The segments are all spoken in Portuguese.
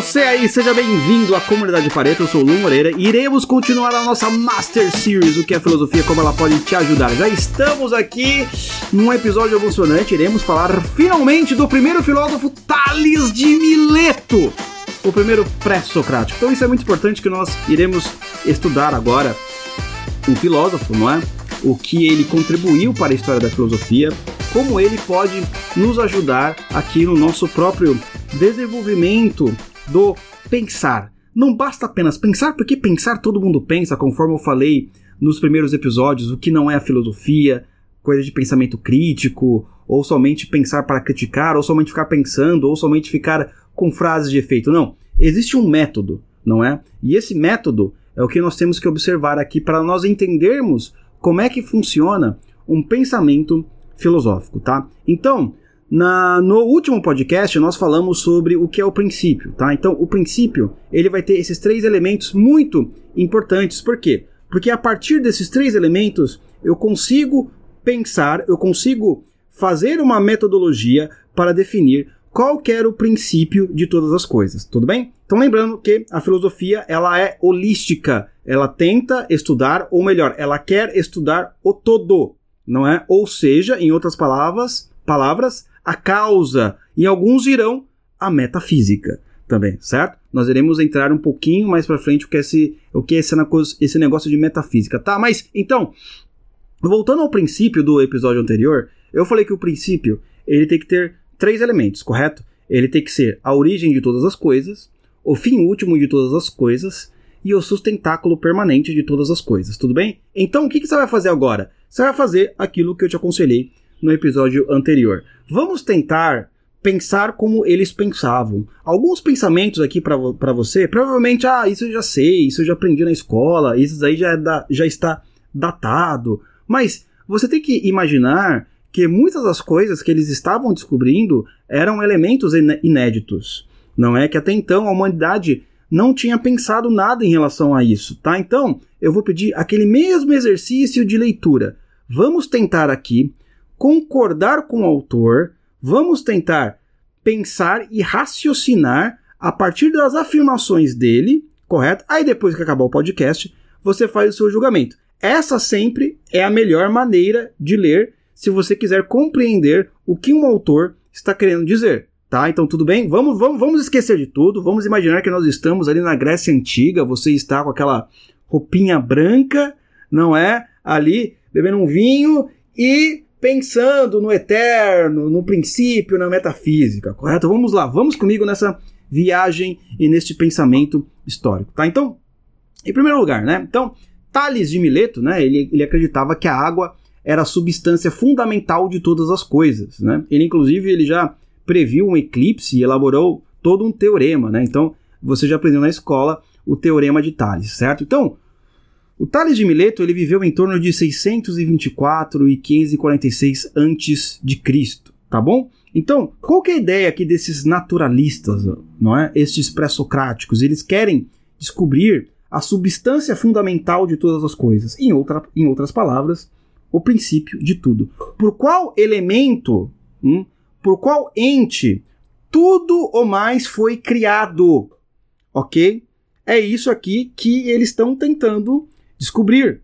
você aí, seja bem-vindo à comunidade Pareto. Eu sou o Lu Moreira e iremos continuar a nossa Master Series, o que é filosofia, como ela pode te ajudar. Já estamos aqui num episódio emocionante, iremos falar finalmente do primeiro filósofo Tales de Mileto, o primeiro pré-socrático. Então isso é muito importante que nós iremos estudar agora o filósofo, não é? O que ele contribuiu para a história da filosofia, como ele pode nos ajudar aqui no nosso próprio desenvolvimento do pensar. Não basta apenas pensar, porque pensar todo mundo pensa, conforme eu falei nos primeiros episódios, o que não é a filosofia, coisa de pensamento crítico, ou somente pensar para criticar, ou somente ficar pensando, ou somente ficar com frases de efeito. Não. Existe um método, não é? E esse método é o que nós temos que observar aqui para nós entendermos como é que funciona um pensamento filosófico, tá? Então, na, no último podcast nós falamos sobre o que é o princípio, tá? Então o princípio ele vai ter esses três elementos muito importantes. Por quê? Porque a partir desses três elementos eu consigo pensar, eu consigo fazer uma metodologia para definir qual que era o princípio de todas as coisas, tudo bem? Então lembrando que a filosofia ela é holística, ela tenta estudar, ou melhor, ela quer estudar o todo, não é? Ou seja, em outras palavras, palavras, a causa, e alguns irão a metafísica também, certo? Nós iremos entrar um pouquinho mais para frente o que é esse, o que é esse, esse negócio de metafísica, tá? Mas então, voltando ao princípio do episódio anterior, eu falei que o princípio ele tem que ter três elementos, correto? Ele tem que ser a origem de todas as coisas, o fim último de todas as coisas e o sustentáculo permanente de todas as coisas, tudo bem? Então o que, que você vai fazer agora? Você vai fazer aquilo que eu te aconselhei no episódio anterior. Vamos tentar pensar como eles pensavam. Alguns pensamentos aqui para você, provavelmente, ah, isso eu já sei, isso eu já aprendi na escola, isso aí já, é da, já está datado. Mas você tem que imaginar que muitas das coisas que eles estavam descobrindo eram elementos inéditos. Não é que até então a humanidade não tinha pensado nada em relação a isso, tá? Então, eu vou pedir aquele mesmo exercício de leitura. Vamos tentar aqui concordar com o autor, vamos tentar pensar e raciocinar a partir das afirmações dele, correto? Aí depois que acabar o podcast, você faz o seu julgamento. Essa sempre é a melhor maneira de ler se você quiser compreender o que um autor está querendo dizer. Tá? Então tudo bem? Vamos, vamos, vamos esquecer de tudo. Vamos imaginar que nós estamos ali na Grécia Antiga. Você está com aquela roupinha branca, não é? Ali bebendo um vinho e pensando no eterno, no princípio, na metafísica, correto? Vamos lá, vamos comigo nessa viagem e neste pensamento histórico, tá? Então, em primeiro lugar, né? Então, Tales de Mileto, né? Ele, ele acreditava que a água era a substância fundamental de todas as coisas, né? Ele, inclusive, ele já previu um eclipse e elaborou todo um teorema, né? Então, você já aprendeu na escola o teorema de Tales, certo? Então, o Tales de Mileto ele viveu em torno de 624 e 546 antes de Cristo, tá bom? Então, qual que é a ideia aqui desses naturalistas, não é? Estes pré-socráticos, eles querem descobrir a substância fundamental de todas as coisas. Em, outra, em outras palavras, o princípio de tudo. Por qual elemento, hum, por qual ente tudo o mais foi criado? Ok? É isso aqui que eles estão tentando descobrir,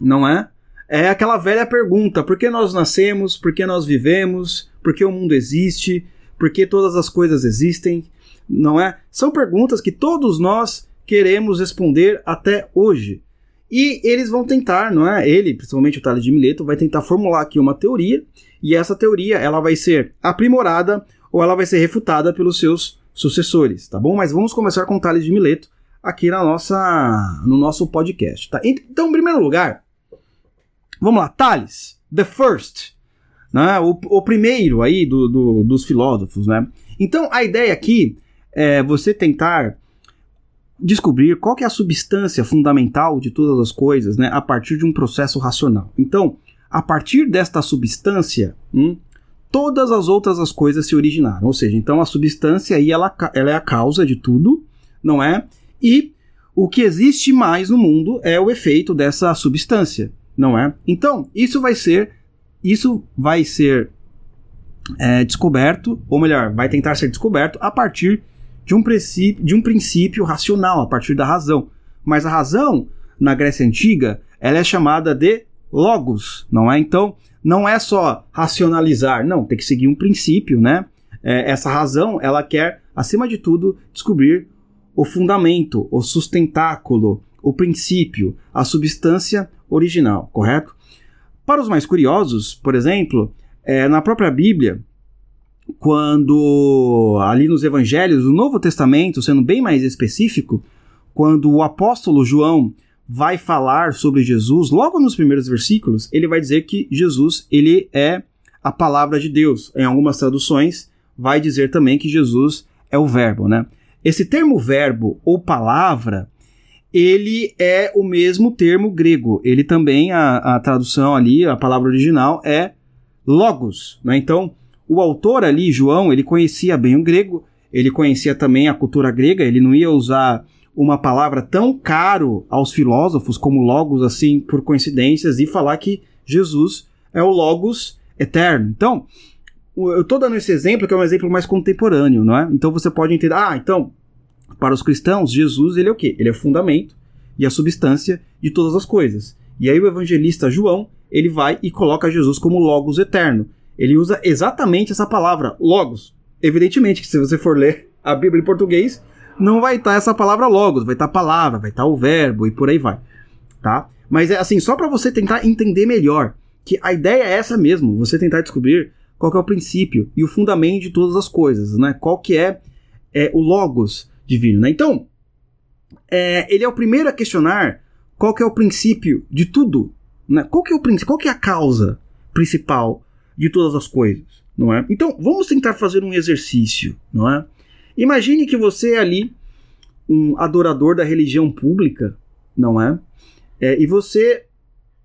não é? É aquela velha pergunta: por que nós nascemos? Por que nós vivemos? Por que o mundo existe? Por que todas as coisas existem? Não é? São perguntas que todos nós queremos responder até hoje. E eles vão tentar, não é? Ele, principalmente o Tales de Mileto, vai tentar formular aqui uma teoria, e essa teoria ela vai ser aprimorada ou ela vai ser refutada pelos seus sucessores, tá bom? Mas vamos começar com o Tales de Mileto, aqui na nossa, no nosso podcast. Tá? Então, em primeiro lugar, vamos lá, Thales, the first, né? o, o primeiro aí do, do, dos filósofos. Né? Então, a ideia aqui é você tentar descobrir qual é a substância fundamental de todas as coisas né, a partir de um processo racional. Então, a partir desta substância, hum, todas as outras as coisas se originaram. Ou seja, então a substância aí ela, ela é a causa de tudo, não é? E o que existe mais no mundo é o efeito dessa substância, não é? Então, isso vai ser isso vai ser é, descoberto, ou melhor, vai tentar ser descoberto a partir de um, princípio, de um princípio racional, a partir da razão. Mas a razão, na Grécia Antiga, ela é chamada de logos, não é? Então, não é só racionalizar, não, tem que seguir um princípio, né? É, essa razão, ela quer, acima de tudo, descobrir o fundamento, o sustentáculo, o princípio, a substância original, correto? Para os mais curiosos, por exemplo, é, na própria Bíblia, quando ali nos Evangelhos, no Novo Testamento, sendo bem mais específico, quando o apóstolo João vai falar sobre Jesus, logo nos primeiros versículos, ele vai dizer que Jesus ele é a palavra de Deus. Em algumas traduções, vai dizer também que Jesus é o verbo, né? Esse termo verbo ou palavra, ele é o mesmo termo grego. Ele também, a, a tradução ali, a palavra original é logos, né? Então, o autor ali, João, ele conhecia bem o grego, ele conhecia também a cultura grega, ele não ia usar uma palavra tão caro aos filósofos como logos, assim, por coincidências, e falar que Jesus é o logos eterno. Então, eu estou dando esse exemplo que é um exemplo mais contemporâneo, não é? Então você pode entender, ah, então, para os cristãos, Jesus, ele é o quê? Ele é o fundamento e a substância de todas as coisas. E aí o evangelista João, ele vai e coloca Jesus como logos eterno. Ele usa exatamente essa palavra, logos. Evidentemente que se você for ler a Bíblia em português, não vai estar tá essa palavra logos, vai estar tá a palavra, vai estar tá o verbo e por aí vai, tá? Mas é assim, só para você tentar entender melhor que a ideia é essa mesmo, você tentar descobrir qual é o princípio e o fundamento de todas as coisas, né? Qual que é, é o logos divino, né? Então, é, ele é o primeiro a questionar qual que é o princípio de tudo, né? Qual que é o princípio, qual que é a causa principal de todas as coisas, não é? Então, vamos tentar fazer um exercício, não é? Imagine que você é ali um adorador da religião pública, não é? é e você,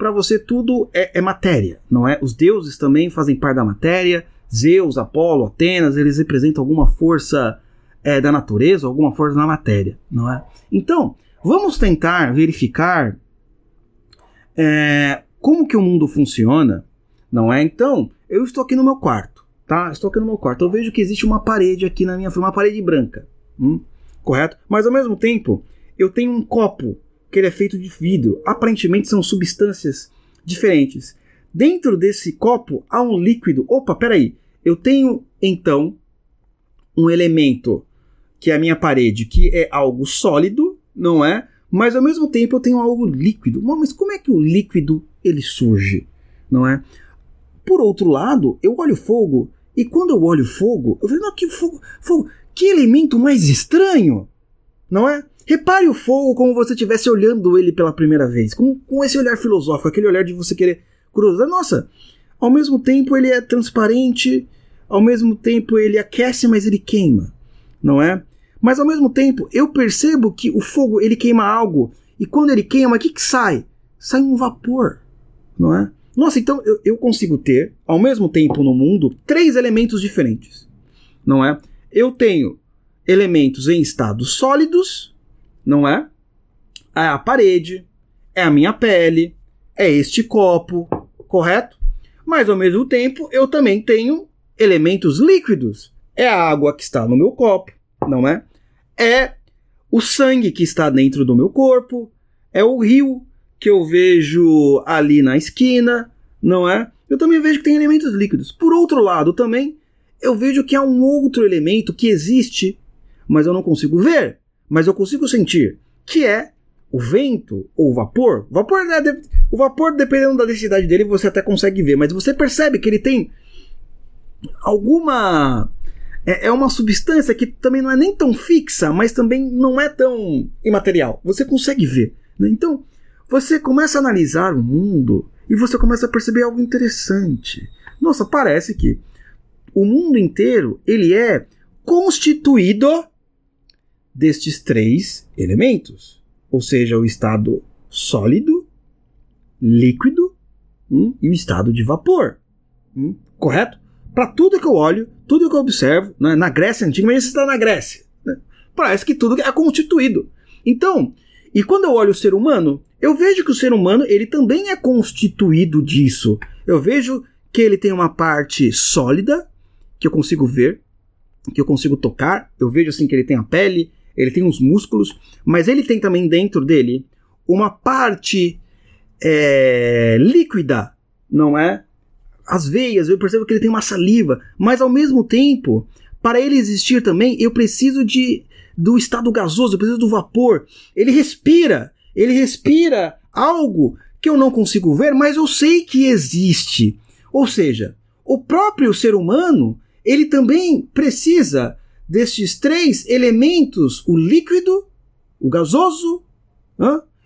para você tudo é, é, matéria, não é? Os deuses também fazem parte da matéria. Zeus, Apolo, Atenas, eles representam alguma força é, da natureza, alguma força na matéria, não é? Então, vamos tentar verificar é, como que o mundo funciona, não é? Então, eu estou aqui no meu quarto tá? Estou aqui no meu quarto. Eu vejo que existe uma parede aqui na minha frente, uma parede branca, hum? correto? Mas ao mesmo tempo, eu tenho um copo que ele é feito de vidro. Aparentemente são substâncias diferentes. Dentro desse copo há um líquido. Opa, peraí. Eu tenho então um elemento que é a minha parede, que é algo sólido, não é? Mas ao mesmo tempo eu tenho algo líquido. Mas como é que o líquido ele surge, não é? Por outro lado, eu olho fogo e quando eu olho fogo, eu vejo, que fogo, fogo, que elemento mais estranho, não é? Repare o fogo como você estivesse olhando ele pela primeira vez, com, com esse olhar filosófico, aquele olhar de você querer cruzar. Nossa, ao mesmo tempo ele é transparente, ao mesmo tempo ele aquece, mas ele queima, não é? Mas ao mesmo tempo eu percebo que o fogo ele queima algo, e quando ele queima, o que, que sai? Sai um vapor, não é? Nossa, então eu, eu consigo ter, ao mesmo tempo no mundo, três elementos diferentes. Não é? Eu tenho elementos em estados sólidos, não é? É a parede, é a minha pele, é este copo, correto? Mas ao mesmo tempo eu também tenho elementos líquidos. É a água que está no meu copo, não é? É o sangue que está dentro do meu corpo, é o rio que eu vejo ali na esquina, não é? Eu também vejo que tem elementos líquidos. Por outro lado, também eu vejo que há um outro elemento que existe, mas eu não consigo ver, mas eu consigo sentir, que é o vento ou o vapor. O vapor, né, o vapor, dependendo da densidade dele, você até consegue ver, mas você percebe que ele tem alguma. É, é uma substância que também não é nem tão fixa, mas também não é tão imaterial. Você consegue ver. Né? Então, você começa a analisar o mundo e você começa a perceber algo interessante. Nossa, parece que o mundo inteiro ele é constituído destes três elementos, ou seja, o estado sólido, líquido hum, e o estado de vapor. Hum, correto? Para tudo que eu olho, tudo que eu observo, né, na Grécia antiga, mas você está na Grécia, né, parece que tudo é constituído. Então, e quando eu olho o ser humano, eu vejo que o ser humano ele também é constituído disso. Eu vejo que ele tem uma parte sólida, que eu consigo ver, que eu consigo tocar, eu vejo assim que ele tem a pele, ele tem os músculos, mas ele tem também dentro dele uma parte é, líquida, não é? As veias, eu percebo que ele tem uma saliva, mas ao mesmo tempo, para ele existir também, eu preciso de do estado gasoso, eu preciso do vapor. Ele respira, ele respira algo que eu não consigo ver, mas eu sei que existe. Ou seja, o próprio ser humano, ele também precisa destes três elementos, o líquido, o gasoso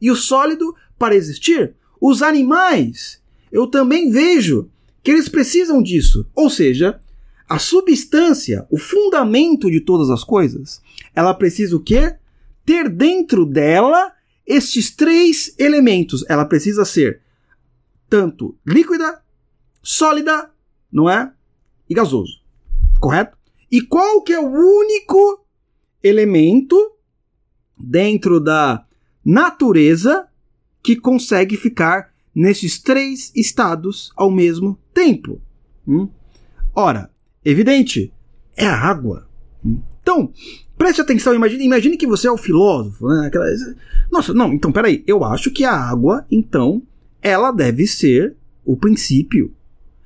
e o sólido, para existir. Os animais, eu também vejo que eles precisam disso. Ou seja, a substância, o fundamento de todas as coisas, ela precisa o quê? Ter dentro dela estes três elementos. Ela precisa ser tanto líquida, sólida, não é? E gasoso. Correto? E qual que é o único elemento dentro da natureza que consegue ficar nesses três estados ao mesmo tempo? Hum? Ora, evidente, é a água. Hum? Então, preste atenção, imagine, imagine que você é o filósofo, né? Aquela, nossa, não, então peraí, eu acho que a água, então, ela deve ser o princípio.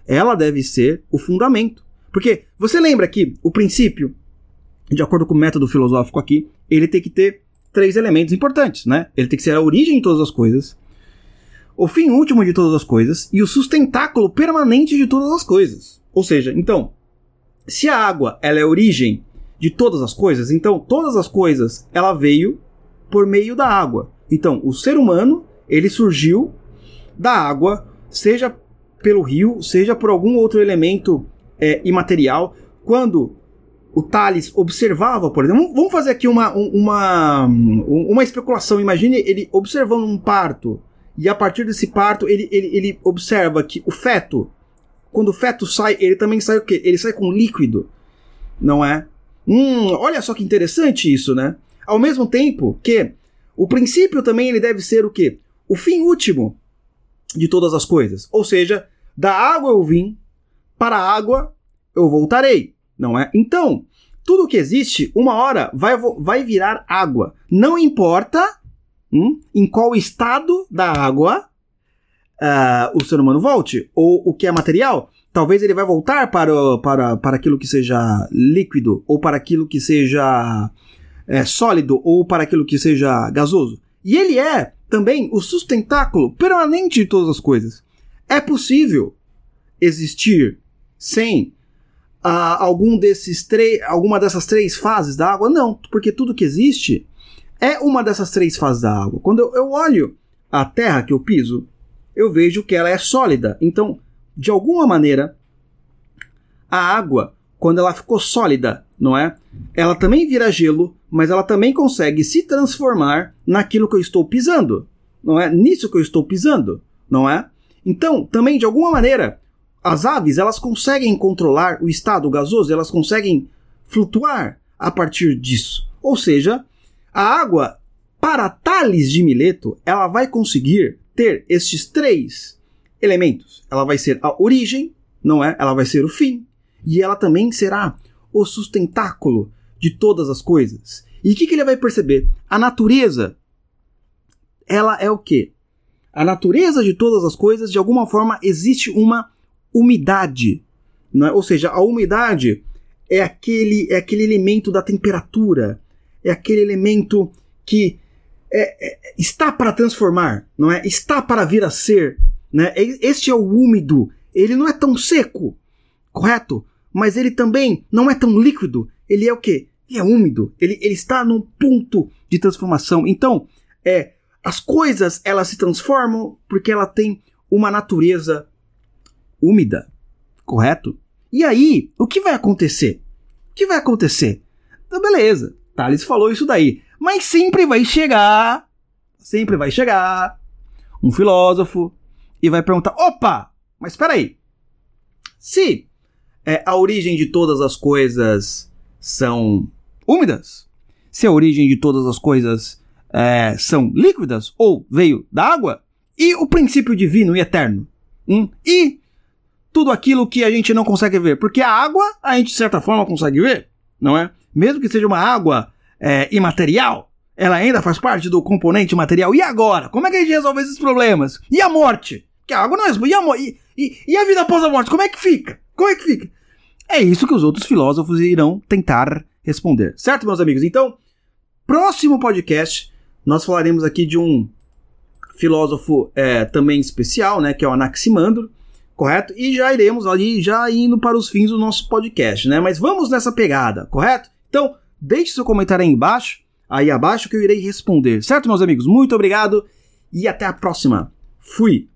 Ela deve ser o fundamento. Porque você lembra que o princípio, de acordo com o método filosófico aqui, ele tem que ter três elementos importantes, né? Ele tem que ser a origem de todas as coisas, o fim último de todas as coisas e o sustentáculo permanente de todas as coisas. Ou seja, então, se a água ela é a origem de todas as coisas, então todas as coisas ela veio por meio da água. Então, o ser humano, ele surgiu da água, seja pelo rio, seja por algum outro elemento é, imaterial. Quando o Thales observava, por exemplo, vamos fazer aqui uma, uma, uma especulação. Imagine ele observando um parto, e a partir desse parto ele, ele, ele observa que o feto, quando o feto sai, ele também sai o quê? Ele sai com líquido, não é? Hum, olha só que interessante isso, né? Ao mesmo tempo que o princípio também ele deve ser o quê? O fim último de todas as coisas. Ou seja, da água eu vim, para a água eu voltarei, não é? Então, tudo que existe, uma hora vai, vai virar água. Não importa hum, em qual estado da água uh, o ser humano volte, ou o que é material. Talvez ele vai voltar para, para, para aquilo que seja líquido, ou para aquilo que seja é, sólido, ou para aquilo que seja gasoso. E ele é também o sustentáculo permanente de todas as coisas. É possível existir sem uh, algum desses três, alguma dessas três fases da água? Não, porque tudo que existe é uma dessas três fases da água. Quando eu, eu olho a terra que eu piso, eu vejo que ela é sólida. Então, de alguma maneira, a água, quando ela ficou sólida, não é? Ela também vira gelo, mas ela também consegue se transformar naquilo que eu estou pisando, não é? Nisso que eu estou pisando, não é? Então, também de alguma maneira, as aves, elas conseguem controlar o estado gasoso, elas conseguem flutuar a partir disso. Ou seja, a água, para Tales de Mileto, ela vai conseguir ter estes três elementos. Ela vai ser a origem, não é? Ela vai ser o fim. E ela também será o sustentáculo de todas as coisas. E o que, que ele vai perceber? A natureza, ela é o quê? A natureza de todas as coisas, de alguma forma, existe uma umidade. É? Ou seja, a umidade é aquele, é aquele elemento da temperatura, é aquele elemento que é, é, está para transformar, não é? Está para vir a ser, né? Este é o úmido. Ele não é tão seco, correto? Mas ele também não é tão líquido. Ele é o quê? Ele é úmido. Ele, ele está num ponto de transformação. Então, é as coisas elas se transformam porque ela tem uma natureza úmida, correto? E aí, o que vai acontecer? O que vai acontecer? Então, beleza, Thales falou isso daí. Mas sempre vai chegar, sempre vai chegar um filósofo e vai perguntar: opa, mas espera aí. Se é, a origem de todas as coisas são úmidas, se a origem de todas as coisas é, são líquidas ou veio da água, e o princípio divino e eterno, hum, e tudo aquilo que a gente não consegue ver. Porque a água, a gente de certa forma consegue ver. não é? Mesmo que seja uma água é, imaterial, ela ainda faz parte do componente material. E agora? Como é que a gente resolve esses problemas? E a morte? Que a água não é. E a, e, e, e a vida após a morte? Como é que fica? Como é que fica? É isso que os outros filósofos irão tentar responder. Certo, meus amigos? Então, próximo podcast, nós falaremos aqui de um filósofo é, também especial, né? Que é o Anaximandro, correto? E já iremos ali, já indo para os fins do nosso podcast, né? Mas vamos nessa pegada, correto? Então, deixe seu comentário aí embaixo, aí abaixo que eu irei responder. Certo, meus amigos? Muito obrigado e até a próxima. Fui!